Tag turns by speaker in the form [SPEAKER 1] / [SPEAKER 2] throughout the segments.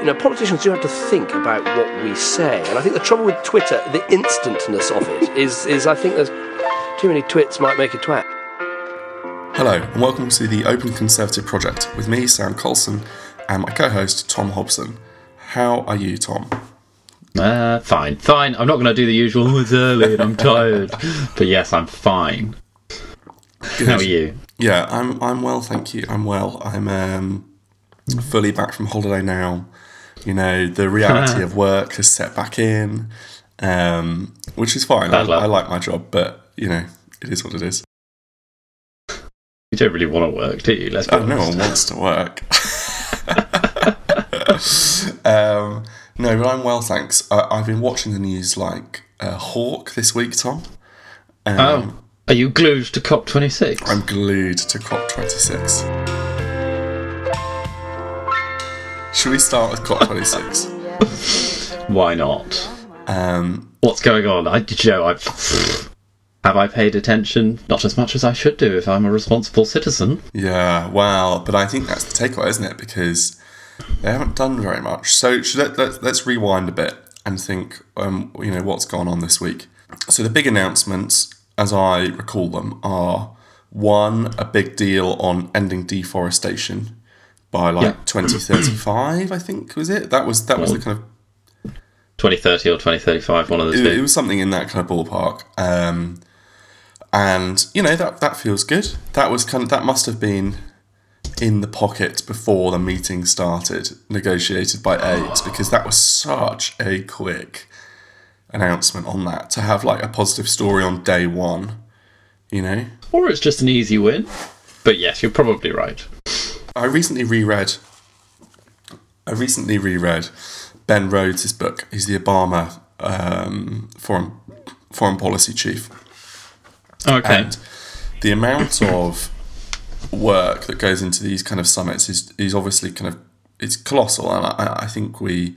[SPEAKER 1] you know, politicians do have to think about what we say. And I think the trouble with Twitter, the instantness of it, is, is I think there's too many twits might make a twat.
[SPEAKER 2] Hello, and welcome to the Open Conservative Project with me, Sam Colson, and my co host, Tom Hobson. How are you, Tom?
[SPEAKER 3] Uh, fine, fine. I'm not going to do the usual. "Oh, It's early and I'm tired, but yes, I'm fine. How are you?
[SPEAKER 2] Yeah, I'm I'm well, thank you. I'm well. I'm um, fully back from holiday now. You know, the reality of work has set back in, um, which is fine. I, I like my job, but you know, it is what it is.
[SPEAKER 3] You don't really want to work, do you? Let's be
[SPEAKER 2] Oh, no one wants to work. um, no, but I'm well, thanks. I, I've been watching the news like uh, hawk this week, Tom. Um,
[SPEAKER 3] Oh, are you glued to COP26?
[SPEAKER 2] I'm glued to COP26. Should we start with COP26?
[SPEAKER 3] Why not?
[SPEAKER 2] um,
[SPEAKER 3] What's going on? I you know I've have I paid attention? Not as much as I should do if I'm a responsible citizen.
[SPEAKER 2] yeah, well, but I think that's the takeaway, isn't it? Because they haven't done very much. So should let, let, let's rewind a bit and think, um, you know, what's gone on this week. So the big announcements, as I recall them, are one, a big deal on ending deforestation by like
[SPEAKER 3] Yeah.
[SPEAKER 2] 2035, I think was it. That was that was the kind of
[SPEAKER 3] 2030 or 2035, one of the
[SPEAKER 2] it,
[SPEAKER 3] two.
[SPEAKER 2] it was something in that kind of ballpark. Um, and you know that that feels good. That was kind of that must have been in the pocket before the meeting started, negotiated by aides, because that was such a quick announcement on that to have like a positive story on day one. You know,
[SPEAKER 3] Or it's just an easy win. But yes, you're probably right.
[SPEAKER 2] I recently reread. I recently reread Ben Rhodes' book. He's the Obama um, foreign foreign policy chief.
[SPEAKER 3] Okay.
[SPEAKER 2] And the amount of work that goes into these kind of summits is, is obviously kind of it's colossal, and I, I think we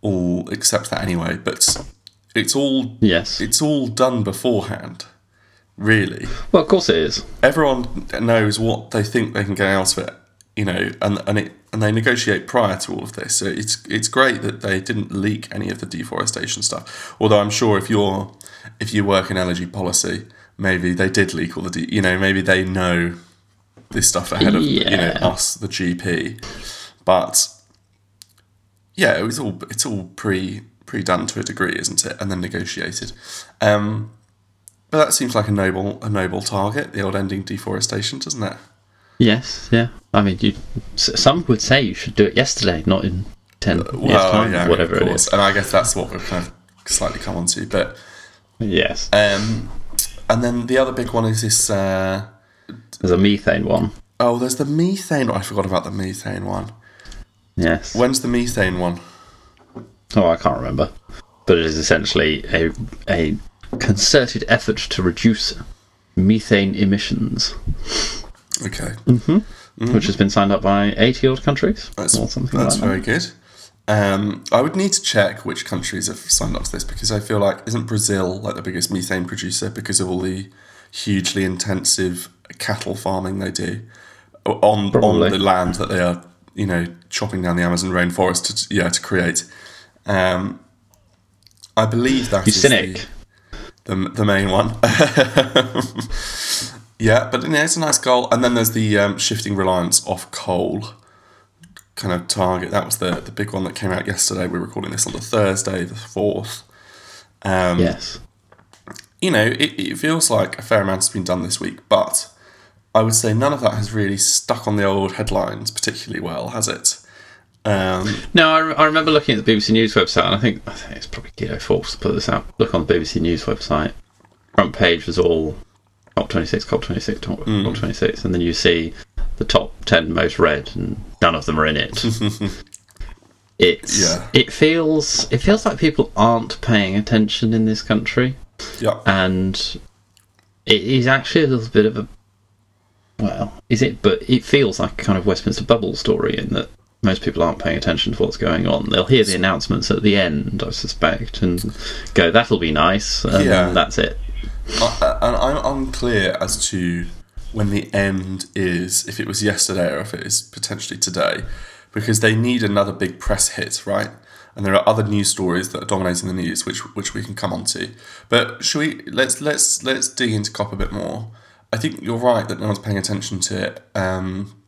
[SPEAKER 2] all accept that anyway. But it's all
[SPEAKER 3] yes.
[SPEAKER 2] it's all done beforehand, really.
[SPEAKER 3] Well, of course it is.
[SPEAKER 2] Everyone knows what they think they can get out of it, you know, and and it and they negotiate prior to all of this. So it's it's great that they didn't leak any of the deforestation stuff. Although I'm sure if you're if you work in energy policy, maybe they did leak all the de- you know maybe they know this stuff ahead of you know us the GP, but yeah, it was all it's all pre pre done to a degree, isn't it? And then negotiated. Um, but that seems like a noble a noble target, the old ending deforestation, doesn't it?
[SPEAKER 3] Yes, yeah. I mean, you, some would say you should do it yesterday, not in 10 years' time, whatever
[SPEAKER 2] of
[SPEAKER 3] it
[SPEAKER 2] course. And I guess that's what we've kind of slightly come on to. But
[SPEAKER 3] Yes.
[SPEAKER 2] um, and then the other big one is this. Uh,
[SPEAKER 3] There's a methane one.
[SPEAKER 2] oh, there's the methane. I forgot about the methane one.
[SPEAKER 3] Yes.
[SPEAKER 2] When's the methane one?
[SPEAKER 3] Oh, I can't remember. But it is essentially a, a concerted effort to reduce methane emissions,
[SPEAKER 2] Okay,
[SPEAKER 3] which has been signed up by 80 odd countries
[SPEAKER 2] that's
[SPEAKER 3] or something
[SPEAKER 2] that's
[SPEAKER 3] like that.
[SPEAKER 2] very good. Um, I would need to check which countries have signed up to this because I feel like isn't Brazil like the biggest methane producer because of all the hugely intensive cattle farming they do on
[SPEAKER 3] Probably.
[SPEAKER 2] on the land that they are you know chopping down the Amazon rainforest to yeah to create. Um, I believe that
[SPEAKER 3] You
[SPEAKER 2] is
[SPEAKER 3] cynic.
[SPEAKER 2] The, the the main one. yeah, but yeah, it's a nice goal. And then there's the um, shifting reliance off coal kind of target. That was the the big one that came out yesterday. We're recording this on the Thursday, the fourth. Um,
[SPEAKER 3] Yes.
[SPEAKER 2] You know, it, it feels like a fair amount has been done this week, but I would say none of that has really stuck on the old headlines particularly well, has it? Um,
[SPEAKER 3] No, I, I remember looking at the BBC News website, and I think I think it's probably Force to put this out. Look on the BBC News website. Front page was all COP26, COP26, top- COP26, and then you see the top ten most read, and none of them are in it. it's
[SPEAKER 2] Yeah.
[SPEAKER 3] it feels it feels like people aren't paying attention in this country,
[SPEAKER 2] yeah,
[SPEAKER 3] and it is actually a little bit of a well, is it? But it feels like a kind of Westminster bubble story in that most people aren't paying attention to what's going on. They'll hear the announcements at the end, I suspect, and go, "That'll be nice," and
[SPEAKER 2] Yeah.
[SPEAKER 3] that's it.
[SPEAKER 2] I, and I'm unclear as to when the end is, if it was yesterday or if it is potentially today. because they need another big press hit, right? And there are other news stories that are dominating the news, which which we can come on to. But should we let's let's let's dig into COP a bit more. I think you're right that no one's paying attention to it. Um,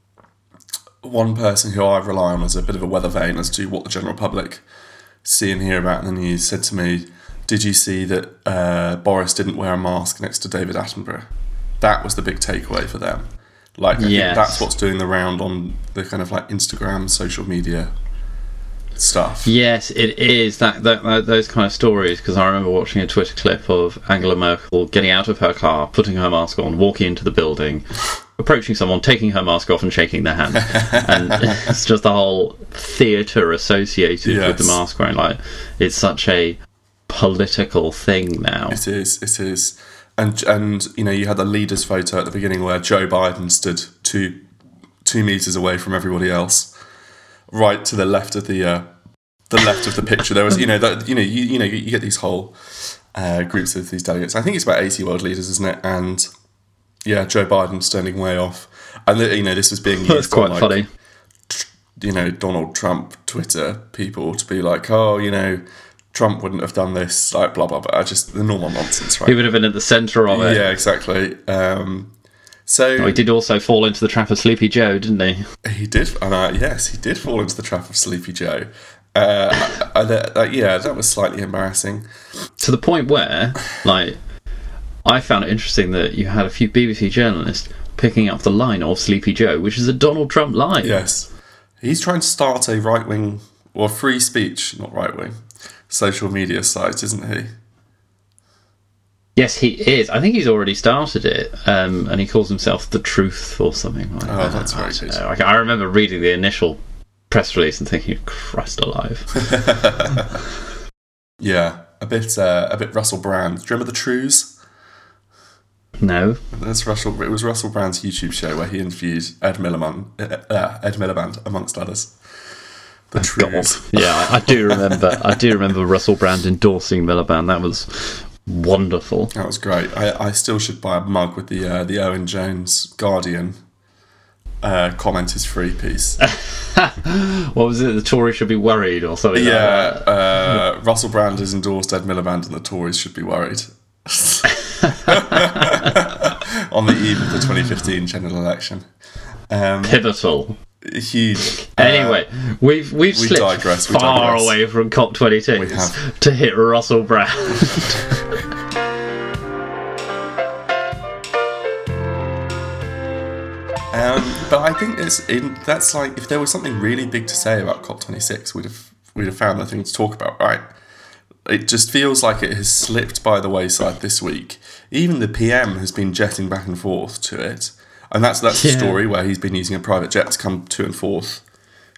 [SPEAKER 2] one person who I rely on as a bit of a weather vane as to what the general public see and hear about in the news said to me, "Did you see that uh, Boris didn't wear a mask next to David Attenborough?" That was the big takeaway for them. Like, I
[SPEAKER 3] Yes.
[SPEAKER 2] think that's what's doing the round on the kind of like Instagram, social media stuff.
[SPEAKER 3] Yes, it is that, that, that those kind of stories. Because I remember watching a Twitter clip of Angela Merkel getting out of her car, putting her mask on, walking into the building, approaching someone, taking her mask off, and shaking their hand. and it's just the whole theatre associated with the mask wearing. Like it's such a political thing now.
[SPEAKER 2] It is. It is. And and you know you had the leaders photo at the beginning where Joe Biden stood two two meters away from everybody else, right to the left of the uh, the left of the picture. There was you know that you know you you know you get these whole uh, groups of these delegates. I think it's about eighty world leaders, isn't it? And yeah, Joe Biden standing way off, and the, you know this was being used
[SPEAKER 3] That's quite
[SPEAKER 2] like,
[SPEAKER 3] funny.
[SPEAKER 2] you know Donald Trump Twitter people to be like, oh, you know, Trump wouldn't have done this, like blah blah blah. Just the normal nonsense, right?
[SPEAKER 3] He would have been at the centre of it.
[SPEAKER 2] Yeah, exactly. Um, so
[SPEAKER 3] He did also fall into the trap of Sleepy Joe, didn't he?
[SPEAKER 2] he did, and uh, yes, he did fall into the trap of Sleepy Joe. Uh, I- I- that- that- yeah, that was slightly embarrassing.
[SPEAKER 3] to the point where, like, I found it interesting that you had a few BBC journalists picking up the line of Sleepy Joe, which is a Donald Trump line.
[SPEAKER 2] Yes, he's trying to start a right wing or free speech, not right wing, social media site, isn't he?
[SPEAKER 3] Yes, he is. I think he's already started it, um, and he calls himself the Truth or something like
[SPEAKER 2] Oh,
[SPEAKER 3] that.
[SPEAKER 2] that's very
[SPEAKER 3] I
[SPEAKER 2] good.
[SPEAKER 3] I remember reading the initial press release and thinking, "Christ alive!"
[SPEAKER 2] Yeah, a bit, uh, a bit Russell Brand. Do you remember the Trews?
[SPEAKER 3] no,
[SPEAKER 2] That's Russell. It was Russell Brand's YouTube show where he interviewed Ed Miliband, uh, uh, Ed Miliband amongst others. The
[SPEAKER 3] yeah, I, do remember. I do remember Russell Brand endorsing Miliband. That was wonderful.
[SPEAKER 2] That was great. I, I still should buy a mug with the uh, the Owen Jones Guardian uh, comment is free piece.
[SPEAKER 3] What was it? The Tories should be worried or something. like
[SPEAKER 2] yeah,
[SPEAKER 3] that.
[SPEAKER 2] uh, Russell Brand has endorsed Ed Miliband, and the Tories should be worried. On the eve of the 2015 general election, um,
[SPEAKER 3] pivotal.
[SPEAKER 2] Huge. uh,
[SPEAKER 3] Anyway, we've we've
[SPEAKER 2] we
[SPEAKER 3] slipped
[SPEAKER 2] digress,
[SPEAKER 3] far away from COP
[SPEAKER 2] twenty two
[SPEAKER 3] to hit Russell Brand.
[SPEAKER 2] Um, but I think it's in, that's like if there was something really big to say about COP26, we'd have we'd have found nothing to talk about, right? It just feels like it has slipped by the wayside this week. Even the PM has been jetting back and forth to it, and that's that's the story where he's been using a private jet to come to and forth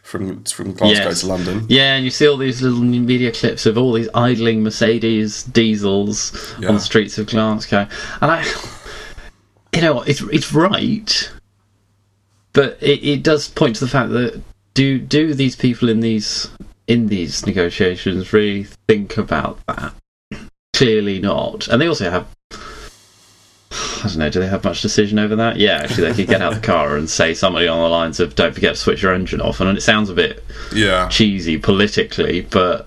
[SPEAKER 2] from from Glasgow
[SPEAKER 3] Yes.
[SPEAKER 2] to London.
[SPEAKER 3] yeah, and you see all these little media clips of all these idling Mercedes diesels
[SPEAKER 2] Yeah.
[SPEAKER 3] on the streets of Glasgow, and I, you know, it's it's right, but it, it does point to the fact that do do these people in these in these negotiations really think about that? Clearly not, and they also have I don't know, do they have much decision over that? Yeah, actually, they could get out the car and say somebody on the lines of, don't forget to switch your engine off. And it sounds a bit
[SPEAKER 2] Yeah,
[SPEAKER 3] cheesy politically, but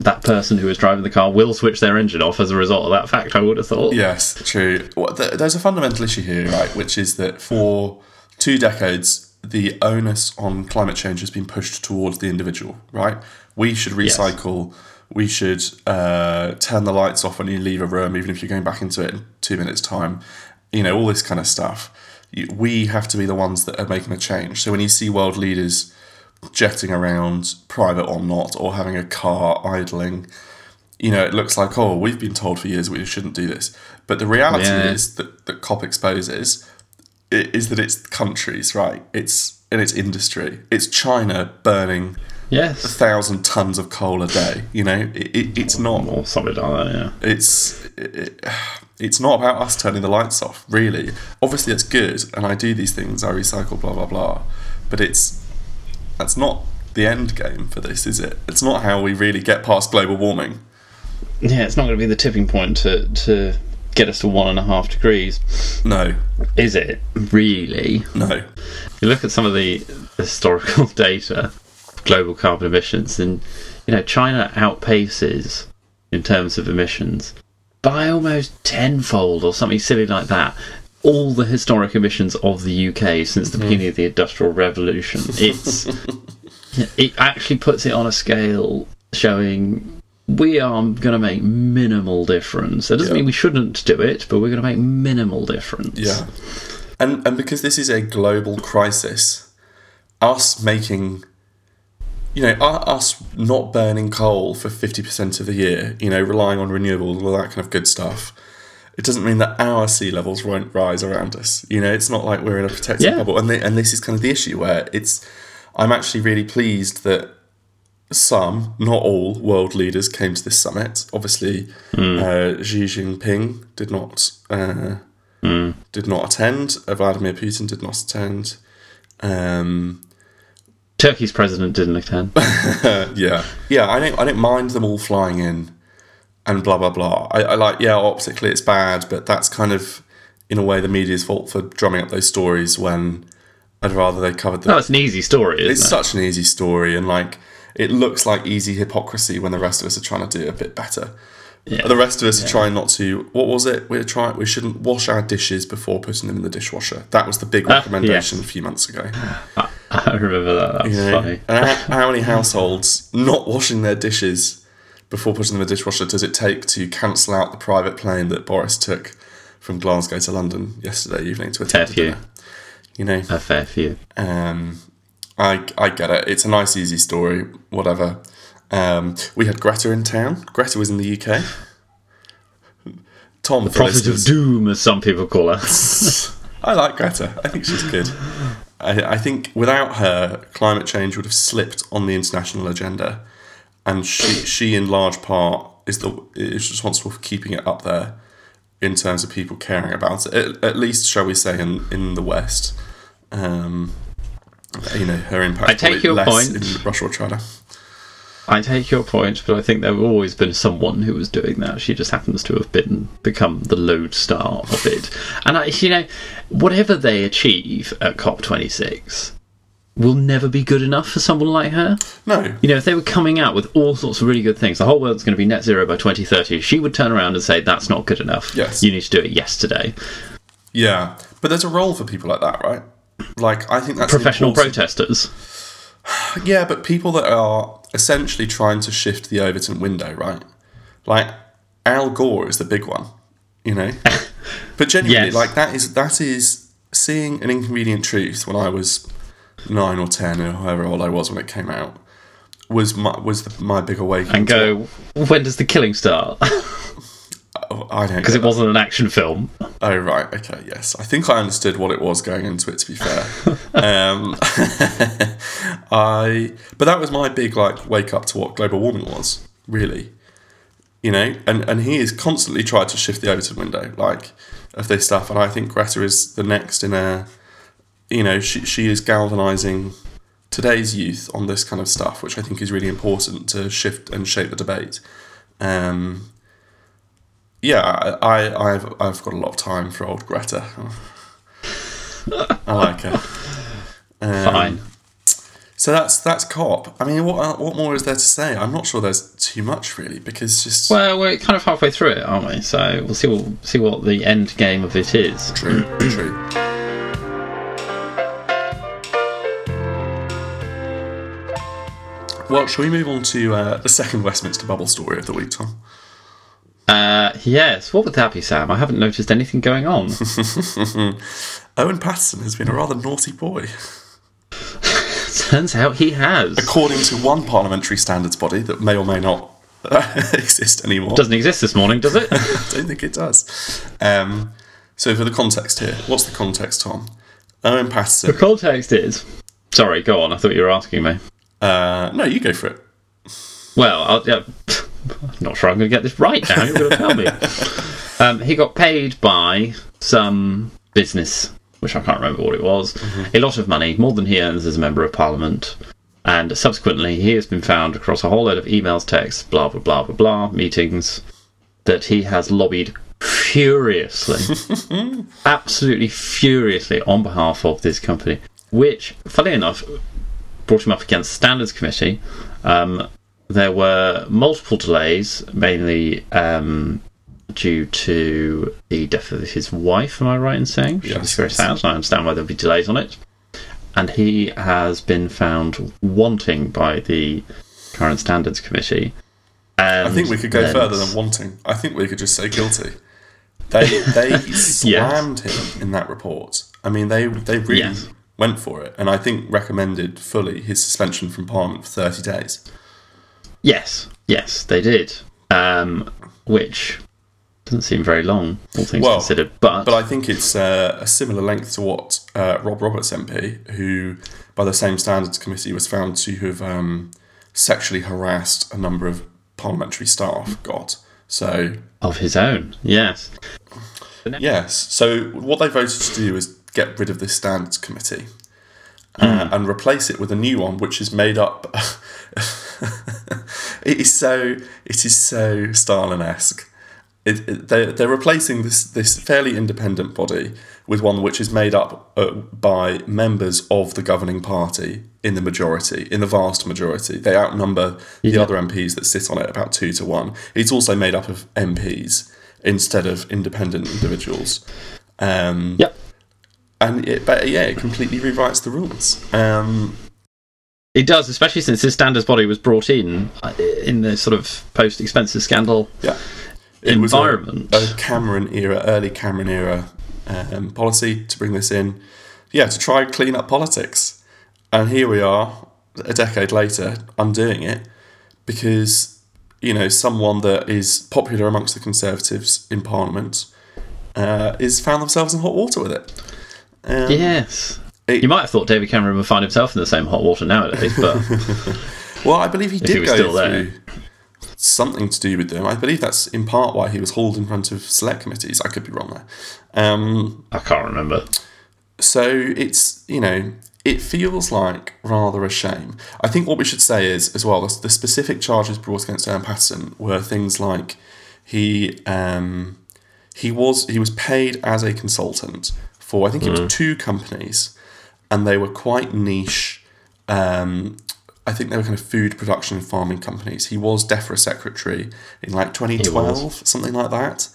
[SPEAKER 3] that person who is driving the car will switch their engine off as a result of that fact, I would have thought.
[SPEAKER 2] Yes, true. Well, th- there's a fundamental issue here, right? Which is that for two decades, the onus on climate change has been pushed towards the individual, right? We should recycle. We should uh, turn the lights off when you leave a room, even if you're going back into it in two minutes' time. You know, all this kind of stuff. We have to be the ones that are making a change. So when you see world leaders jetting around, private or not, or having a car idling, you know, it looks like, oh, we've been told for years we shouldn't do this. But the reality
[SPEAKER 3] Yeah.
[SPEAKER 2] is that, that COP exposes is that it's countries, right? It's in its industry. It's China burning a thousand tons of coal a day. You know, it, it, it's not.
[SPEAKER 3] Or something like that, yeah.
[SPEAKER 2] It's it, it's not about us turning the lights off. Really, obviously it's good, and I do these things. I recycle, blah blah blah. But it's that's not the end game for this, is it? It's not how we really get past global warming.
[SPEAKER 3] Yeah, it's not going to be the tipping point to, to get us to one and a half degrees.
[SPEAKER 2] No,
[SPEAKER 3] Is it really?
[SPEAKER 2] no.
[SPEAKER 3] you look at some of the historical data global carbon emissions and you know China outpaces in terms of emissions by almost tenfold or something silly like that all the historic emissions of the UK since the hmm. beginning of the industrial revolution it's it actually puts it on a scale showing we are going to make minimal difference. That doesn't
[SPEAKER 2] Yeah.
[SPEAKER 3] mean we shouldn't do it, but we're going to make minimal difference.
[SPEAKER 2] Yeah. And and because this is a global crisis, us making you know, us not burning coal for 50% of the year, you know, relying on renewables, all that kind of good stuff, it doesn't mean that our sea levels won't rise around us. You know, it's not like we're in a protected
[SPEAKER 3] Yeah.
[SPEAKER 2] bubble. And, the, and this is kind of the issue where it's, I'm actually really pleased that some, not all, world leaders came to this summit. Obviously, uh, Xi Jinping did not uh, did not attend. Vladimir Putin did not attend. Um,
[SPEAKER 3] Turkey's president didn't attend.
[SPEAKER 2] yeah, yeah. I don't. I don't mind them all flying in, and blah blah blah. I, I like. Yeah, optically it's bad, but that's kind of in a way the media's fault for drumming up those stories when I'd rather they covered the
[SPEAKER 3] No, it's an easy story, isn't
[SPEAKER 2] it's
[SPEAKER 3] it?
[SPEAKER 2] such an easy story and like it looks like easy hypocrisy when the rest of us are trying to do a bit better
[SPEAKER 3] Yeah.
[SPEAKER 2] the rest of us are trying not to what was it we're trying we shouldn't wash our dishes before putting them in the dishwasher that was the big
[SPEAKER 3] Ah,
[SPEAKER 2] recommendation
[SPEAKER 3] yes.
[SPEAKER 2] a few months ago
[SPEAKER 3] I remember that. That's
[SPEAKER 2] you know?
[SPEAKER 3] funny.
[SPEAKER 2] and how, many households not washing their dishes before putting them in the dishwasher does it take to cancel out the private plane that Boris took from Glasgow to London yesterday evening to attend a
[SPEAKER 3] few.
[SPEAKER 2] you know
[SPEAKER 3] A fair few.
[SPEAKER 2] um, I I get it. It's a nice, easy story. Whatever. Um, we had Greta in town. Greta was in the UK. Tom, for
[SPEAKER 3] Prophet of Doom, as some people call her.
[SPEAKER 2] I like Greta. I think she's good. I, I think without her, climate change would have slipped on the international agenda, and she she in large part is the is responsible for keeping it up there in terms of people caring about it. At, at least, shall we say, in in the West. Um, you know, her impact.
[SPEAKER 3] I take your
[SPEAKER 2] less
[SPEAKER 3] point.
[SPEAKER 2] in Russia or China.
[SPEAKER 3] I take your point, but I think there have always been someone who was doing that. She just happens to have been become the lodestar of it. And I, you know, whatever they achieve at COP26 will never be good enough for someone like her.
[SPEAKER 2] No,
[SPEAKER 3] You know, if they were coming out with all sorts of really good things, the whole world's going to be net zero by 2030, she would turn around and say, that's not good enough.
[SPEAKER 2] Yes.
[SPEAKER 3] You need to do it yesterday.
[SPEAKER 2] yeah, but there's a role for people like that, right? Like, I think that's
[SPEAKER 3] Professional protesters.
[SPEAKER 2] Yeah, but people that are essentially trying to shift the Overton window, right? Like Al Gore is the big one, you know. But genuinely,
[SPEAKER 3] Yes.
[SPEAKER 2] like that is that is seeing an inconvenient truth when I was nine or ten or however old I was when it came out was my was the, my big awakening.
[SPEAKER 3] And go, when does the killing start?
[SPEAKER 2] I don't
[SPEAKER 3] Because it wasn't an action film.
[SPEAKER 2] Oh right, okay, yes. I think I understood what it was going into it. To be fair, um, I but that was my big like wake up to what global warming was really, you know. And and he has constantly tried to shift the Overton window like of this stuff, and I think Greta is the next in a, you know, she she is galvanizing today's youth on this kind of stuff, which I think is really important to shift and shape the debate. Um, yeah, I, I I've I've got a lot of time for old Greta. I like her. Um,
[SPEAKER 3] Fine.
[SPEAKER 2] So that's that's cop. I mean, what what more is there to say? I'm not sure there's too much really because just
[SPEAKER 3] Well, we're kind of halfway through it, aren't we? So we'll see what see what the end game of it is.
[SPEAKER 2] true, true. Well, shall we move on to uh, the second Westminster bubble story of the week, Tom?
[SPEAKER 3] Uh, yes. What would that be, Sam? I haven't noticed anything going on.
[SPEAKER 2] Owen Paterson has been a rather naughty boy.
[SPEAKER 3] Turns out he has.
[SPEAKER 2] according to one parliamentary standards body that may or may not exist anymore.
[SPEAKER 3] Doesn't exist this morning, does it?
[SPEAKER 2] I don't think it does. Um, so, for the context here, what's the context, Tom? Owen
[SPEAKER 3] Paterson.
[SPEAKER 2] the
[SPEAKER 3] context is. Sorry, go on. I thought you were asking me.
[SPEAKER 2] Uh, no, you go for it.
[SPEAKER 3] Well, I'll, yeah, I'm not sure I'm going to get this right now. You're going to tell me. Um, he got paid by some business, which I can't remember what it was, a lot of money, more than he earns as a member of parliament. And subsequently, he has been found across a whole load of emails, texts, blah, blah, blah, blah, blah, meetings, that he has lobbied furiously, absolutely furiously on behalf of this company, which, funny enough, brought him up against Standards Committee. Um, there were multiple delays, mainly um, due to the death of his wife. Am I right in saying? Which
[SPEAKER 2] Yes,
[SPEAKER 3] is very sad. and I understand why there'll be delays on it. And he has been found wanting by the current Standards Committee.
[SPEAKER 2] I think we could go
[SPEAKER 3] And
[SPEAKER 2] further than wanting. I think we could just say guilty. They they slammed him in that report. I mean, they they really
[SPEAKER 3] Yes.
[SPEAKER 2] went for it, and I think recommended fully his suspension from Parliament for thirty days.
[SPEAKER 3] Yes, yes, they did. Um, which doesn't seem very long, all things
[SPEAKER 2] Well,
[SPEAKER 3] considered. But,
[SPEAKER 2] But I think it's uh, a similar length to what uh, Rob Roberts MP, who by the same standards committee was found to have um, sexually harassed a number of parliamentary staff, got. So
[SPEAKER 3] of his own, yes.
[SPEAKER 2] Yes. So what they voted to do is get rid of this standards committee uh, and replace it with a new one, which is made up. it is so. It is so Stalin-esque. It, it, they, they're replacing this this fairly independent body with one which is made up uh, by members of the governing party in the majority, in the vast majority. They outnumber the other MPs that sit on it about two to one. It's also made up of MPs instead of independent individuals. Um,
[SPEAKER 3] Yep.
[SPEAKER 2] and it, but yeah, it completely rewrites the rules. Um,
[SPEAKER 3] It does, especially since this standards body was brought in uh, in the sort of post expenses scandal
[SPEAKER 2] yeah, It was a-
[SPEAKER 3] environment.
[SPEAKER 2] a, Cameron era, early Cameron era um, policy to bring this in. Yeah, to try and clean up politics. And here we are, a decade later, undoing it because you know someone that is popular amongst the Conservatives in Parliament uh, is found themselves in hot water with it. Um,
[SPEAKER 3] yes.
[SPEAKER 2] It-
[SPEAKER 3] you might have thought David Cameron would find himself in the same hot water nowadays, but
[SPEAKER 2] Well, I believe he
[SPEAKER 3] he
[SPEAKER 2] did
[SPEAKER 3] was
[SPEAKER 2] go
[SPEAKER 3] still
[SPEAKER 2] through
[SPEAKER 3] there.
[SPEAKER 2] something to do with them. I believe that's in part why he was hauled in front of select committees. I could be wrong there. Um,
[SPEAKER 3] I can't remember.
[SPEAKER 2] so it's you know it feels like rather a shame. I think what we should say is as well the, the specific charges brought against Owen Paterson were things like he um, he was he was paid as a consultant for I think it was two companies, and they were quite niche. Um, I think they were kind of food production and farming companies. He was DEFRA secretary in like 2012, something like that.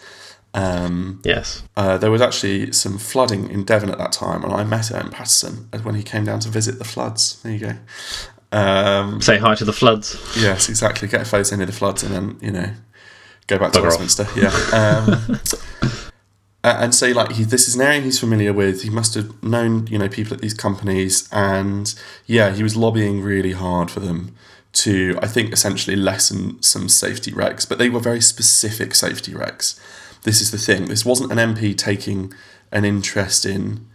[SPEAKER 2] Um,
[SPEAKER 3] Yes.
[SPEAKER 2] uh, there was actually some flooding in Devon at that time, and I met Owen Paterson when he came down to visit the floods. There you go. Um,
[SPEAKER 3] Say hi to the floods.
[SPEAKER 2] yes, exactly. Get a photo near the floods, and then you know, go back to
[SPEAKER 3] off.
[SPEAKER 2] Westminster. Yeah. Um, and say like he, this is an area he's familiar with. He must have known you know people at these companies, and yeah, he was lobbying really hard for them to I think essentially lessen some safety regs, but they were very specific safety regs. This is the thing. This wasn't an MP taking an interest in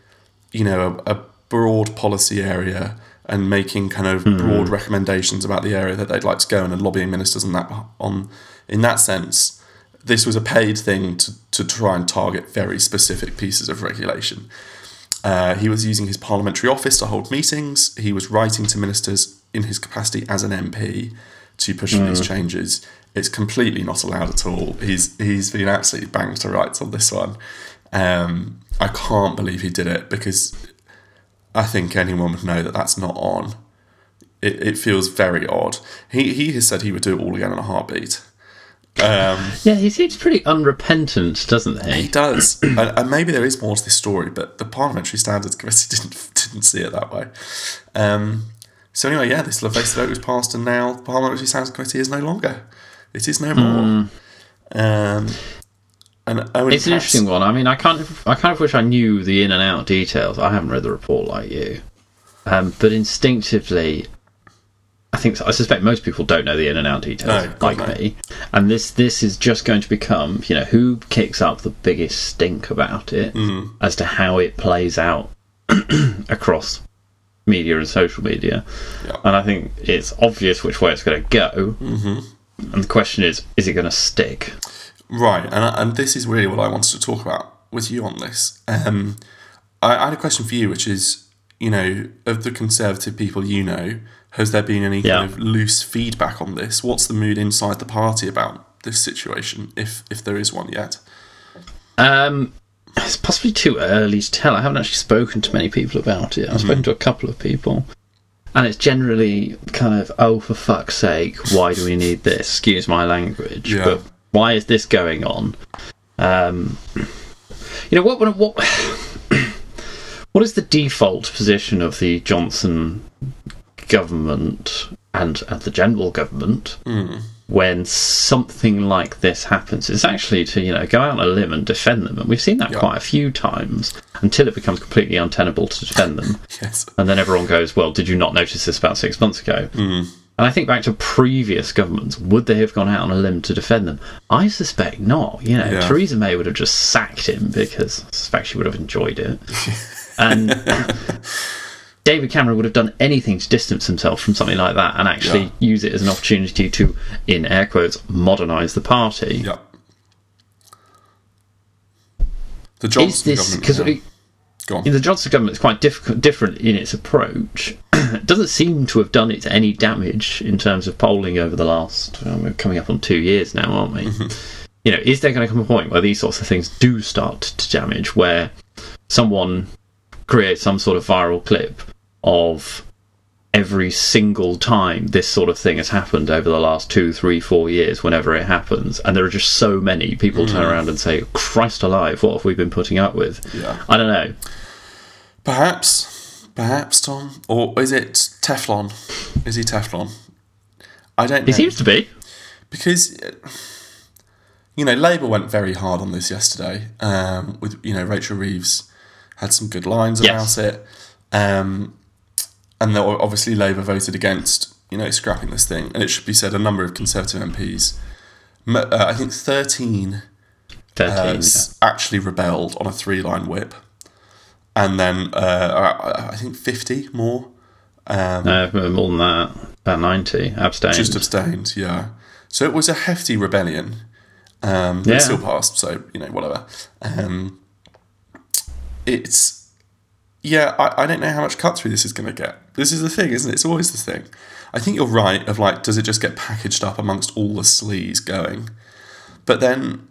[SPEAKER 2] you know a, a broad policy area and making kind of hmm. broad recommendations about the area that they'd like to go in and lobbying ministers and that on in that sense this was a paid thing to, to try and target very specific pieces of regulation uh, he was using his parliamentary office to hold meetings he was writing to ministers in his capacity as an mp to push for these changes it's completely not allowed at all he's he's been absolutely banged to rights on this one um, i can't believe he did it because I think anyone would know that that's not on. It, it feels very odd. He he has said he would do it all again in a heartbeat. Um,
[SPEAKER 3] Yeah, he seems pretty unrepentant, doesn't
[SPEAKER 2] he
[SPEAKER 3] he?
[SPEAKER 2] does, and, and maybe there is more to this story, but the Parliamentary Standards Committee didn't didn't see it that way. Um, so anyway, yeah, this Lovelace vote was passed, and now the Parliamentary Standards Committee is no longer. It is no more. Um, and Owen
[SPEAKER 3] It's an interesting one. I mean, I kind of, I kind of wish I knew the in and out details. I haven't read the report like you, um, but instinctively, I think I suspect most people don't know the in and out details
[SPEAKER 2] No,
[SPEAKER 3] like
[SPEAKER 2] no.
[SPEAKER 3] me. And this, this is just going to become, you know, who kicks up the biggest stink about it
[SPEAKER 2] Mm.
[SPEAKER 3] as to how it plays out across media and social media.
[SPEAKER 2] Yeah.
[SPEAKER 3] And I think it's obvious which way it's going to go. Mm-hmm. And the question is, is it going to stick?
[SPEAKER 2] Right, and and this is really what I wanted to talk about with you on this. Um, I, I had a question for you, which is, you know, of the conservative people you know, has there been any
[SPEAKER 3] Yeah.
[SPEAKER 2] kind of loose feedback on this? What's the mood inside the party about this situation, if if there is one yet?
[SPEAKER 3] Um, it's possibly too early to tell. I haven't actually spoken to many people about it. I've spoken to a couple of people, and it's generally kind of, oh, for fuck's sake, why do we need this? Excuse my language,
[SPEAKER 2] Yeah.
[SPEAKER 3] but why is this going on? Um, you know what? What? What, what is the default position of the Johnson government and and the general government when something like this happens? It's actually to you know go out on a limb and defend them, and we've seen that
[SPEAKER 2] Yeah.
[SPEAKER 3] quite a few times until it becomes completely untenable to defend them.
[SPEAKER 2] Yes.
[SPEAKER 3] And then everyone goes, Well, did you not notice this about six months ago? Mm. And I think back to previous governments, would they have gone out on a limb to defend them? I suspect not. You know,
[SPEAKER 2] Yeah.
[SPEAKER 3] Theresa May would have just sacked him because I suspect she would have enjoyed it. and David Cameron would have done anything to distance himself from something like that and actually
[SPEAKER 2] Yeah.
[SPEAKER 3] use it as an opportunity to, in air quotes, modernise the party.
[SPEAKER 2] Yeah. The Johnson
[SPEAKER 3] this
[SPEAKER 2] government. yeah. Go on.
[SPEAKER 3] the Johnson government is quite diff- different in its approach. it doesn't seem to have done it any damage in terms of polling over the last. Um, we're coming up on two years now, aren't we? You know, is there going to come a point where these sorts of things do start to damage, where someone creates some sort of viral clip of every single time this sort of thing has happened over the last two, three, four years, whenever it happens, and there are just so many people turn around and say, "Christ alive, what have we been putting up with?"
[SPEAKER 2] Yeah.
[SPEAKER 3] I don't know.
[SPEAKER 2] Perhaps, perhaps Tom, or is it Teflon? Is he Teflon? I don't know
[SPEAKER 3] He seems to be.
[SPEAKER 2] because you know Labour went very hard on this yesterday. Um, with you know Rachel Reeves had some good lines
[SPEAKER 3] Yes.
[SPEAKER 2] about it, um, and obviously Labour voted against you know scrapping this thing. And it should be said, a number of Conservative MPs, uh, I think thirteen,
[SPEAKER 3] 13.
[SPEAKER 2] has actually rebelled on a three-line whip, and then uh, I, think fifty more um,
[SPEAKER 3] yeah. More than that. About 90 abstained.
[SPEAKER 2] just abstained. Yeah, so it was a hefty rebellion. Um,
[SPEAKER 3] Yeah.
[SPEAKER 2] it still passed, so you know whatever. Um, it's yeah, I, I don't know how much cut through this is going to get. This is the thing, isn't it? It's always the thing. I think you're right. Of like, does it just get packaged up amongst all the sleaze going? But then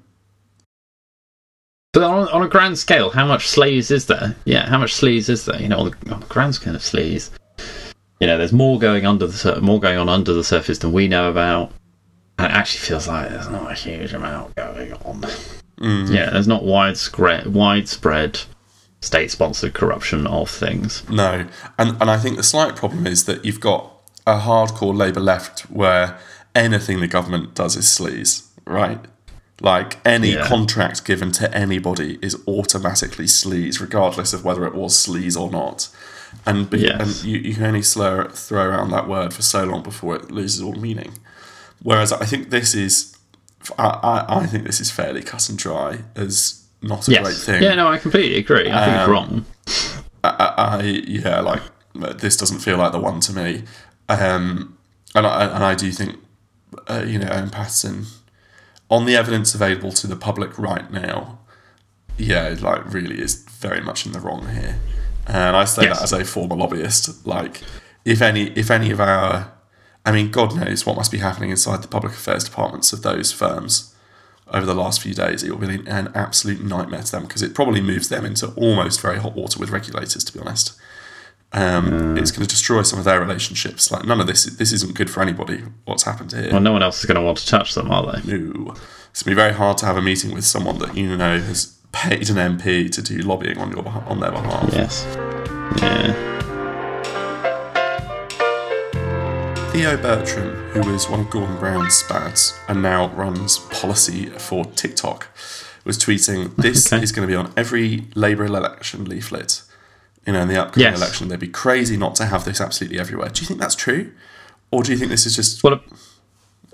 [SPEAKER 3] But on, on a grand scale, how much sleaze is there? Yeah, how much sleaze is there? You know, on the, on the grand scale of sleaze, you know, there's more going under the sur- more going on under the surface than we know about, and it actually feels like there's not a huge amount going on. Mm. Yeah, there's not widespread widespread state-sponsored corruption of things.
[SPEAKER 2] No, and and I think the slight problem is that you've got a hardcore Labour left where anything the government does is sleaze, right? Like any
[SPEAKER 3] Yeah.
[SPEAKER 2] contract given to anybody is automatically sleaze, regardless of whether it was sleaze or not. And, be,
[SPEAKER 3] Yes.
[SPEAKER 2] and you, you can only slur, throw around that word for so long before it loses all meaning. Whereas I think this is, I, I, I think this is fairly cut and dry as not a great thing.
[SPEAKER 3] Yeah, no, I completely agree. I think it's
[SPEAKER 2] Um,
[SPEAKER 3] wrong.
[SPEAKER 2] I, I yeah, like this doesn't feel like the one to me. Um, and I and I do think, uh, you know, Owen Paterson, on the evidence available to the public right now, yeah, like really is very much in the wrong here. And I say
[SPEAKER 3] Yes.
[SPEAKER 2] that as a former lobbyist. Like, if any, if any of our, I mean, God knows what must be happening inside the public affairs departments of those firms over the last few days. It will be an absolute nightmare to them because it probably moves them into almost very hot water with regulators. To be honest, um, it's going to destroy some of their relationships. Like none of this, this isn't good for anybody. What's happened here?
[SPEAKER 3] Well, no one else is going to want to touch them, are they?
[SPEAKER 2] No. It's going to be very hard to have a meeting with someone that you know has paid an MP to do lobbying on your on their behalf.
[SPEAKER 3] Yes. Yeah.
[SPEAKER 2] Theo Bertram, who was one of Gordon Brown's spads and now runs policy for TikTok, was tweeting, "This
[SPEAKER 3] Okay.
[SPEAKER 2] is going to be on every Labour election leaflet. You know, in the upcoming
[SPEAKER 3] Yes.
[SPEAKER 2] election, they'd be crazy not to have this absolutely everywhere." Do you think that's true, or do you think this is just
[SPEAKER 3] Well,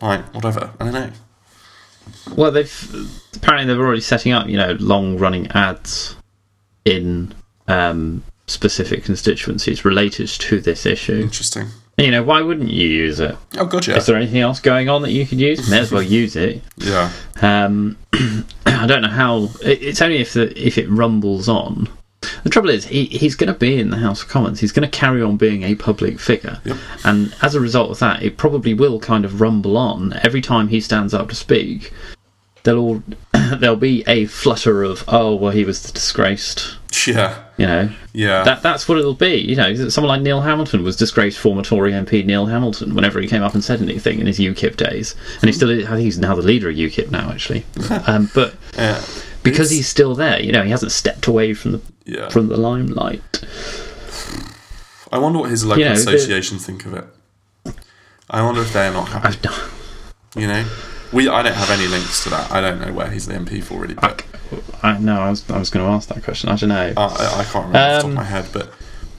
[SPEAKER 2] like whatever? I don't know.
[SPEAKER 3] Well, they've apparently they're already setting up, you know, long-running ads in um, specific constituencies related to this issue.
[SPEAKER 2] Interesting.
[SPEAKER 3] You know, why wouldn't you use it?
[SPEAKER 2] Oh yeah,
[SPEAKER 3] Is there anything else going on that you could use? May as well use it.
[SPEAKER 2] yeah,
[SPEAKER 3] Um, I don't know how. It's only if the, if it rumbles on. The trouble is, he, he's going to be in the House of Commons. He's going to carry on being a public figure,
[SPEAKER 2] Yep.
[SPEAKER 3] and as a result of that, it probably will kind of rumble on every time he stands up to speak. They'll all there'll be a flutter of oh well he was disgraced
[SPEAKER 2] Yeah,
[SPEAKER 3] you know
[SPEAKER 2] yeah,
[SPEAKER 3] that that's what it'll be you know someone like Neil Hamilton was disgraced former Tory MP Neil Hamilton whenever he came up and said anything in his UKIP days and he still I think he's now the leader of UKIP now actually um, but
[SPEAKER 2] yeah.
[SPEAKER 3] because
[SPEAKER 2] It's-
[SPEAKER 3] he's still there you know he hasn't stepped away from the
[SPEAKER 2] Yeah.
[SPEAKER 3] from the limelight
[SPEAKER 2] I wonder what his local
[SPEAKER 3] You know, the-
[SPEAKER 2] association think of it. I wonder if they're not happy.
[SPEAKER 3] I've
[SPEAKER 2] You know, we I don't have any links to that. I don't know where he's the MP for really, but
[SPEAKER 3] I know I was I was going to ask that question I don't know
[SPEAKER 2] I, I can't remember off the top
[SPEAKER 3] Um,
[SPEAKER 2] of my head. But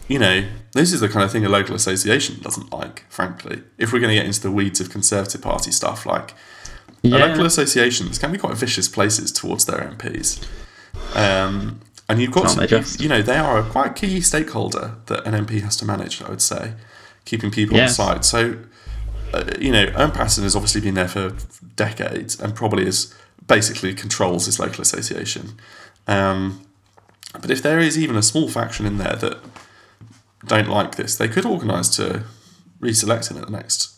[SPEAKER 2] you know, this is the kind of thing a local association doesn't like. Frankly, if we're going to get into the weeds of Conservative Party stuff, like
[SPEAKER 3] yeah
[SPEAKER 2] local associations can be quite vicious places towards their MPs. Um, and you've got
[SPEAKER 3] Aren't
[SPEAKER 2] to,
[SPEAKER 3] just?
[SPEAKER 2] you know, they are a quite key stakeholder that an MP has to manage. I would say, keeping people
[SPEAKER 3] Yes.
[SPEAKER 2] on side. So, uh, you know, Owen Paterson has obviously been there for decades and probably is basically controls his local association. Um, but if there is even a small faction in there that don't like this, they could organise to reselect him at the next,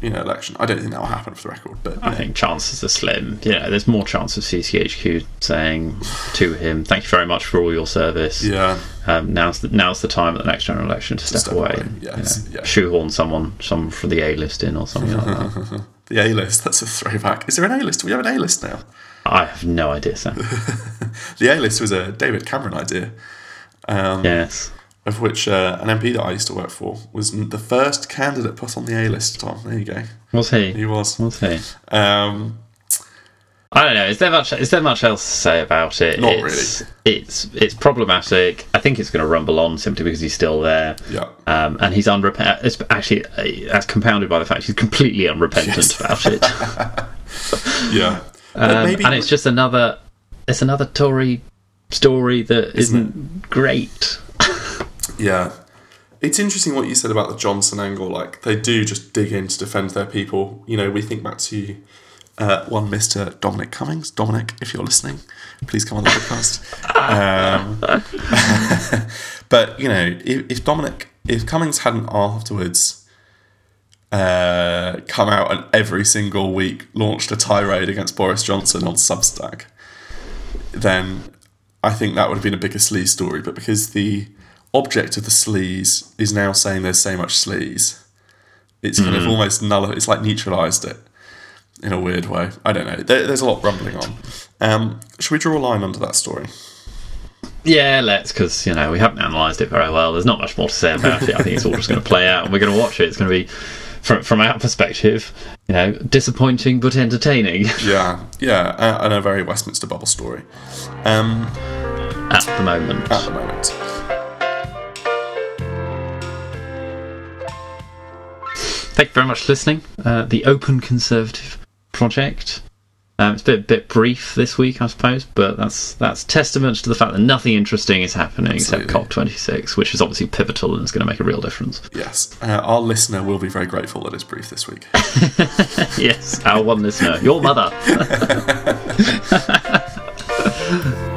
[SPEAKER 2] you know, election. I don't think that will happen for the record, but
[SPEAKER 3] I
[SPEAKER 2] know.
[SPEAKER 3] think chances are slim. You know, there's more chance of CCHQ saying to him, "Thank you very much for all your service.
[SPEAKER 2] yeah,
[SPEAKER 3] Um, now's the now's the time at the next general election to step,
[SPEAKER 2] step
[SPEAKER 3] away,
[SPEAKER 2] away,
[SPEAKER 3] and you know,
[SPEAKER 2] yeah.
[SPEAKER 3] shoehorn someone, someone from the A list in or something like that."
[SPEAKER 2] the A list. That's a throwback. Is there an A list? Do we have an A list now?
[SPEAKER 3] I have no idea, sir.
[SPEAKER 2] The A list was a David Cameron idea. Um,
[SPEAKER 3] yes,
[SPEAKER 2] Of which uh, an MP that I used to work for was the first candidate put on the A list. Tom, there you go.
[SPEAKER 3] was he?
[SPEAKER 2] He was.
[SPEAKER 3] Was he?
[SPEAKER 2] Um,
[SPEAKER 3] I don't know. Is there much? Is there much else to say about it?
[SPEAKER 2] Not
[SPEAKER 3] it's, It's it's problematic. Think it's going to rumble on simply because he's still there.
[SPEAKER 2] yeah.
[SPEAKER 3] Um, and he's unrepentant. Actually uh, that's compounded by the fact he's completely unrepentant
[SPEAKER 2] Yes.
[SPEAKER 3] about it.
[SPEAKER 2] Yeah.
[SPEAKER 3] Um,
[SPEAKER 2] maybe
[SPEAKER 3] and it's just another it's another Tory story that isn't great.
[SPEAKER 2] Yeah. It's interesting what you said about the Johnson angle. Like, they do just dig in to defend their people. You know, we think back to uh, one Mr. Dominic Cummings. Dominic, if you're listening, please come on the podcast. Um, but, you know, if, if Dominic, if Cummings hadn't afterwards uh, come out and every single week launched a tirade against Boris Johnson on Substack, then I think that would have been a bigger sleaze story. But because the object of the sleaze is now saying there's so much sleaze, it's kind of almost null. It's like neutralised it in a weird way. I don't know. There, there's a lot rumbling on. Um, should we draw a line under that story?
[SPEAKER 3] Yeah, let's because you know we haven't analysed it very well. There's not much more to say about it. I think it's all just going to play out, and we're going to watch it. It's going to be, from from our perspective, you know, disappointing but entertaining
[SPEAKER 2] Yeah, yeah, uh, and a very Westminster bubble story um,
[SPEAKER 3] at the moment.
[SPEAKER 2] at the moment.
[SPEAKER 3] Thank you very much for listening. Uh, the Open Conservative Project. Um, it's a bit, bit brief this week, I suppose, but that's that's testament to the fact that nothing interesting is happening except COP26, which is obviously pivotal and is going to make a real difference.
[SPEAKER 2] Yes, uh, our listener will be very grateful that it's brief this week.
[SPEAKER 3] yes, our one listener, your mother.